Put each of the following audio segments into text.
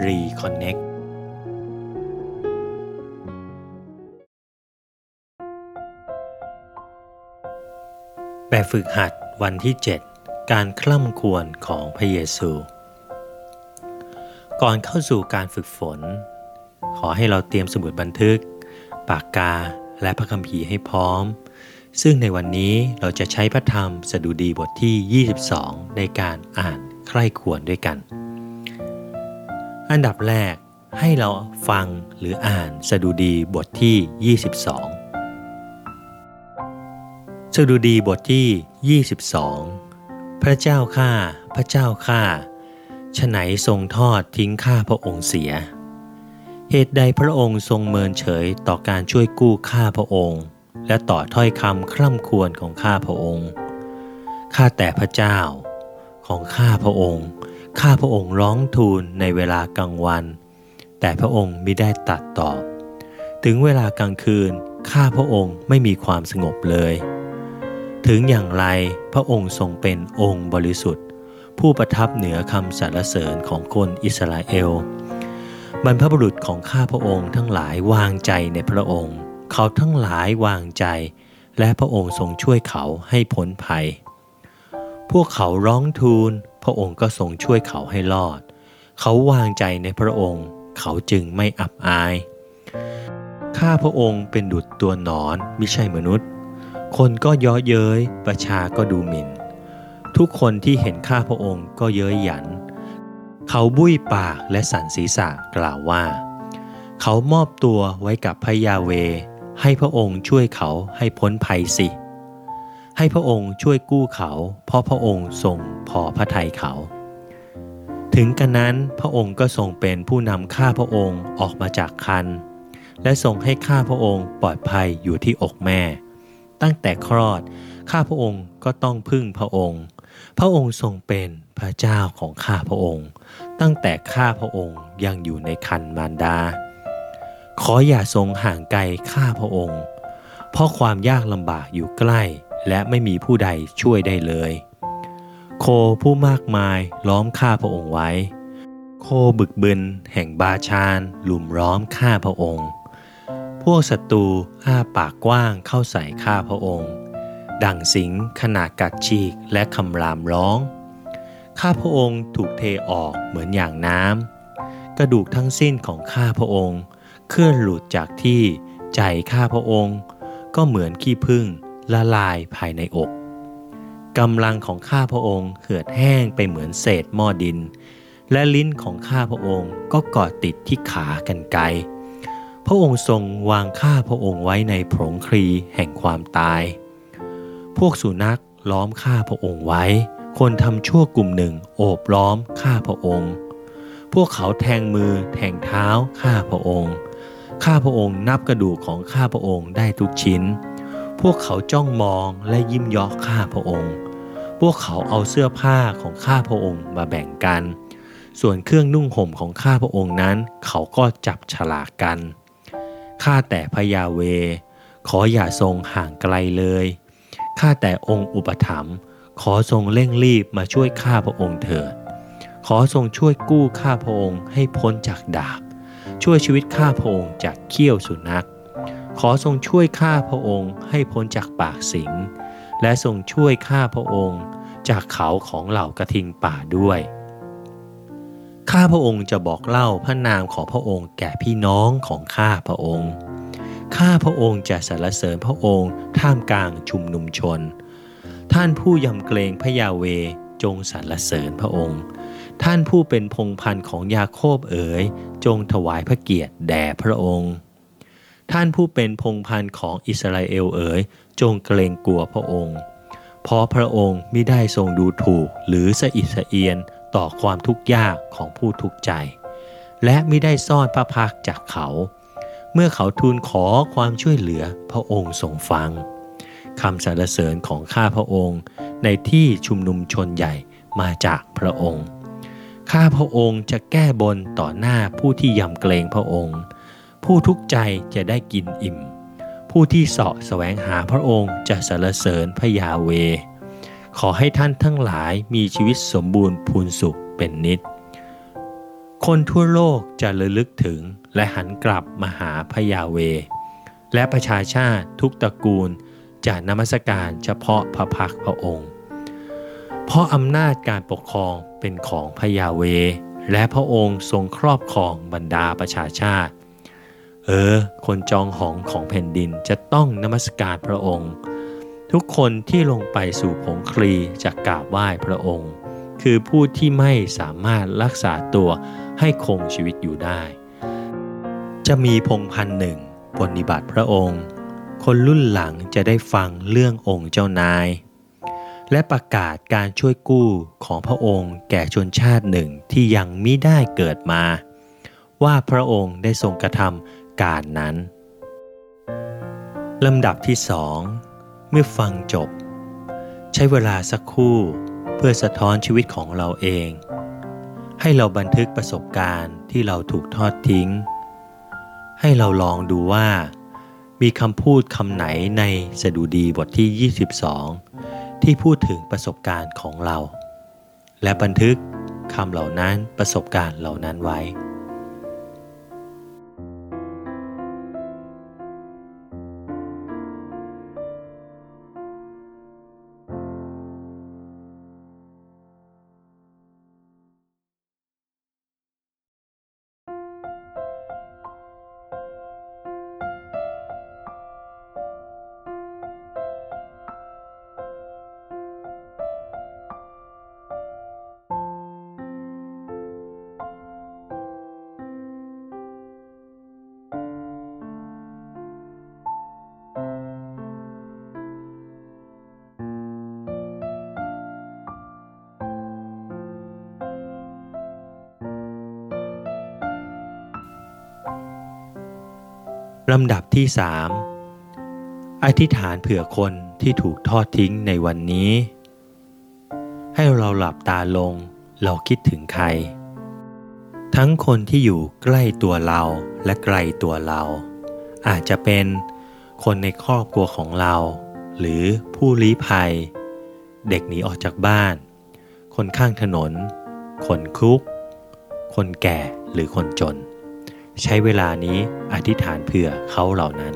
Reconnect แบบฝึกหัดวันที่ 7 การคล่ำควรของพระเยซู ก่อนเข้าสู่การฝึกฝน ขอให้เราเตรียมสมุดบันทึก ปากกาและพระคัมภีร์ให้พร้อม ซึ่งในวันนี้เราจะใช้พระธรรมสดุดีบทที่ 22 ในการอ่านใคร่ควรด้วยกัน อันดับแรกให้เราฟังหรืออ่านสดุดีบทที่ 22 สดุดีบทที่ 22 พระเจ้าข้าพระเจ้าข้าฉไหนทรงทอดทิ้งข้าพระองค์เสีย เหตุใดพระองค์ทรงเมินเฉยต่อการช่วยกู้ข้าพระองค์ และต่อถ้อยคำคร่ำควรของข้าพระองค์ ข้าแต่พระเจ้าของข้าพระองค์ ข้าพระองค์ร้องทูลในเวลากลางวัน แต่พระองค์มิได้ตัดตอบ ถึงเวลากลางคืน ข้าพระองค์ไม่มีความสงบเลย ถึงอย่างไรพระองค์ทรงเป็นองค์บริสุทธิ์ ผู้ประทับเหนือคำสรรเสริญของคนอิสราเอล บรรพบุรุษของข้าพระองค์ทั้งหลายวางใจในพระองค์ เขาทั้งหลายวางใจ และพระองค์ทรงช่วยเขาให้พ้นภัย พวกเขาร้องทูล พระองค์ก็ทรงช่วยเขาให้รอด เขาวางใจในพระองค์ เขาจึงไม่อับอาย ข้าพระองค์เป็นดุจตัวหนอนไม่ใช่มนุษย์ คนก็เย้อเย้ย ประชาก็ดูหมิ่น ทุกคนที่เห็นข้าพระองค์ก็เย้ยหยัน เขาบุ้ยปากและสันศีรษะกล่าวว่า เขามอบตัวไว้กับพระยาเว ให้พระองค์ช่วยเขาให้พ้นภัยสิ ให้พระองค์ช่วยกู้เขา เพราะพระองค์ทรงพอพระทัยเขา ถึงกันนั้นพระองค์ก็ทรงเป็นผู้นำข้าพระองค์ออกมาจากคัน และทรงให้ข้าพระองค์ปลอดภัยอยู่ที่อกแม่ ตั้งแต่คลอดข้าพระองค์ก็ต้องพึ่งพระองค์ พระองค์ทรงเป็นพระเจ้าของข้าพระองค์ ตั้งแต่ข้าพระองค์ยังอยู่ในคันมารดา ขออย่าทรงห่างไกลข้าพระองค์ เพราะความยากลำบากอยู่ใกล้ และไม่มีผู้ใดช่วยได้เลย โคผู้มากมายล้อมข้าพระองค์ไว้ โคบึกบึนแห่งบาชานลุมล้อมข้าพระองค์ พวกศัตรูอ้าปากกว้างเข้าใส่ข้าพระองค์ ดังสิงขนาดกัดฉีกและคำรามร้องข้าพระองค์ถูกเทออกเหมือนอย่างน้ำกระดูกทั้งสิ้นของข้าพระองค์ เคลื่อนหลุดจากที่ใจข้าพระองค์ ก็เหมือนขี้ผึ้ง ละลายภายในอกกำลังของข้าพระองค์เหือดแห้งไปเหมือนเศษหม้อดิน และลิ้นของข้าพระองค์ก็เกาะติดที่ขากันไกรพระองค์ทรงวางข้าพระองค์ไว้ในผงครีแห่งความตาย พวกสุนัขล้อมข้าพระองค์ไว้ คนทำชั่วกลุ่มหนึ่งโอบล้อมข้าพระองค์ พวกเขาแทงมือแทงเท้าข้าพระองค์ ข้าพระองค์นับกระดูกของข้าพระองค์ได้ทุกชิ้น พวกเขาจ้องมองและยิ้มยาะข้าพระองค์ พวกเขาเอาเสื้อผ้าของข้าพระองค์มาแบ่งกัน ส่วนเครื่องนุ่งห่มของข้าพระองค์นั้น เขาก็จับฉลากกัน ข้าแต่พระยาเว ขออย่าทรงห่างไกลเลย ข้าแต่องค์อุปถัมภ์ ขอทรงเร่งรีบมาช่วยข้าพระองค์เถิด ขอทรงช่วยกู้ข้าพระองค์ให้พ้นจากดาบ ช่วยชีวิตข้าพระองค์จากเขี้ยวสุนัข ขอทรงช่วยข้าพระองค์ให้พ้นจากปากสิง และทรงช่วยข้าพระองค์จากเขาของเหล่ากระทิงป่าด้วย ข้าพระองค์จะบอกเล่าพระนามของพระองค์แก่พี่น้องของข้าพระองค์ ข้าพระองค์จะสรรเสริญพระองค์ท่ามกลางชุมนุมชน ท่านผู้ยำเกรงพระยาเวจงสรรเสริญพระองค์ ท่านผู้เป็นพงพันธ์ของยาโคบเอ๋ย จงถวายพระเกียรติแด่พระองค์ ท่านผู้เป็นพงพันของอิสราเอลเอ๋ยจงเกรงกลัวพระองค์ เพราะพระองค์ไม่ได้ทรงดูถูกหรือสะอิดสะเอียนต่อความทุกข์ยากของผู้ทุกข์ใจ และไม่ได้ซ่อนพระพักจากเขา เมื่อเขาทูลขอความช่วยเหลือพระองค์ทรงฟังคำสรรเสริญของข้าพระองค์ ในที่ชุมนุมชนใหญ่มาจากพระองค์ ข้าพระองค์จะแก้บนต่อหน้าผู้ที่ยำเกรงพระองค์ ผู้ทุกข์ใจจะได้กินอิ่ม ผู้ที่เสาะแสวงหาพระองค์จะสรรเสริญพระยาเว ขอให้ท่านทั้งหลายมีชีวิตสมบูรณ์พูนสุขเป็นนิด คนทั่วโลกจะระลึกถึงและหันกลับมาหาพยาเว และประชาชาติทุกตระกูลจะนมัสการเฉพาะพระพักพระองค์ เพราะอำนาจการปกครองเป็นของพยาเว และพระองค์ทรงครอบครองบรรดาประชาชาติ เออ คนจองหองของแผ่นดินจะต้องนมัสการพระองค์ ทุกคนที่ลงไปสู่ผงคลีจะกราบไหว้พระองค์ คือผู้ที่ไม่สามารถรักษาตัวให้คงชีวิตอยู่ได้ จะมีพงพันหนึ่งปฏิบัติพระองค์ คนรุ่นหลังจะได้ฟังเรื่ององค์เจ้านาย และประกาศการช่วยกู้ของพระองค์แก่ชนชาติหนึ่งที่ยังมิได้เกิดมา ว่าพระองค์ได้ทรงกระทำ การนั้นลำดับที่สองเมื่อฟังจบ ใช้เวลาสักครู่เพื่อสะท้อนชีวิตของเราเอง ให้เราบันทึกประสบการณ์ที่เราถูกทอดทิ้ง ให้เราลองดูว่า มีคำพูดคำไหนในสดุดีบทที่ 22 ที่พูดถึงประสบการณ์ของเรา และบันทึกคำเหล่านั้นประสบการณ์เหล่านั้นไว้ ลำดับที่สามอธิษฐานเผื่อคนที่ถูกทอดทิ้งในวันนี้ ให้เราหลับตาลง เราคิดถึงใคร ทั้งคนที่อยู่ใกล้ตัวเราและไกลตัวเรา อาจจะเป็นคนในครอบครัวของเรา หรือผู้ลี้ภัย เด็กหนีออกจากบ้าน คนข้างถนน คนคุก คนแก่หรือคนจน ใช้เวลานี้อธิษฐานเผื่อเขาเหล่านั้น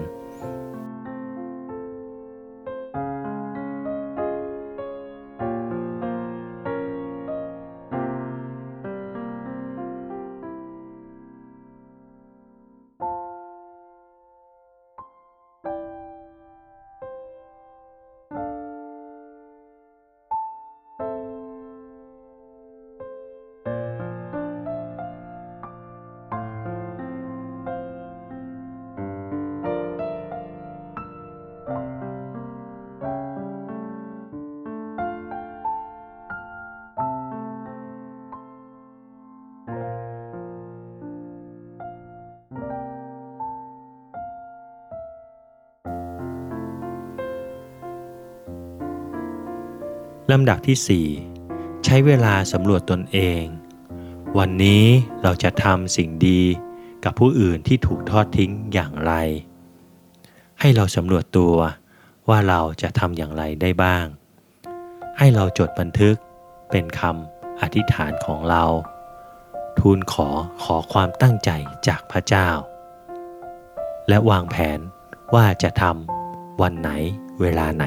ลำดับที่ 4 ใช้เวลาสำรวจตนเอง วันนี้เราจะทำสิ่งดีกับผู้อื่นที่ถูกทอดทิ้งอย่างไร ให้เราสำรวจตัวว่าเราจะทำอย่างไรได้บ้าง ให้เราจดบันทึกเป็นคำอธิษฐานของเรา ทูลขอขอความตั้งใจจากพระเจ้า และวางแผนว่าจะทำวันไหนเวลาไหน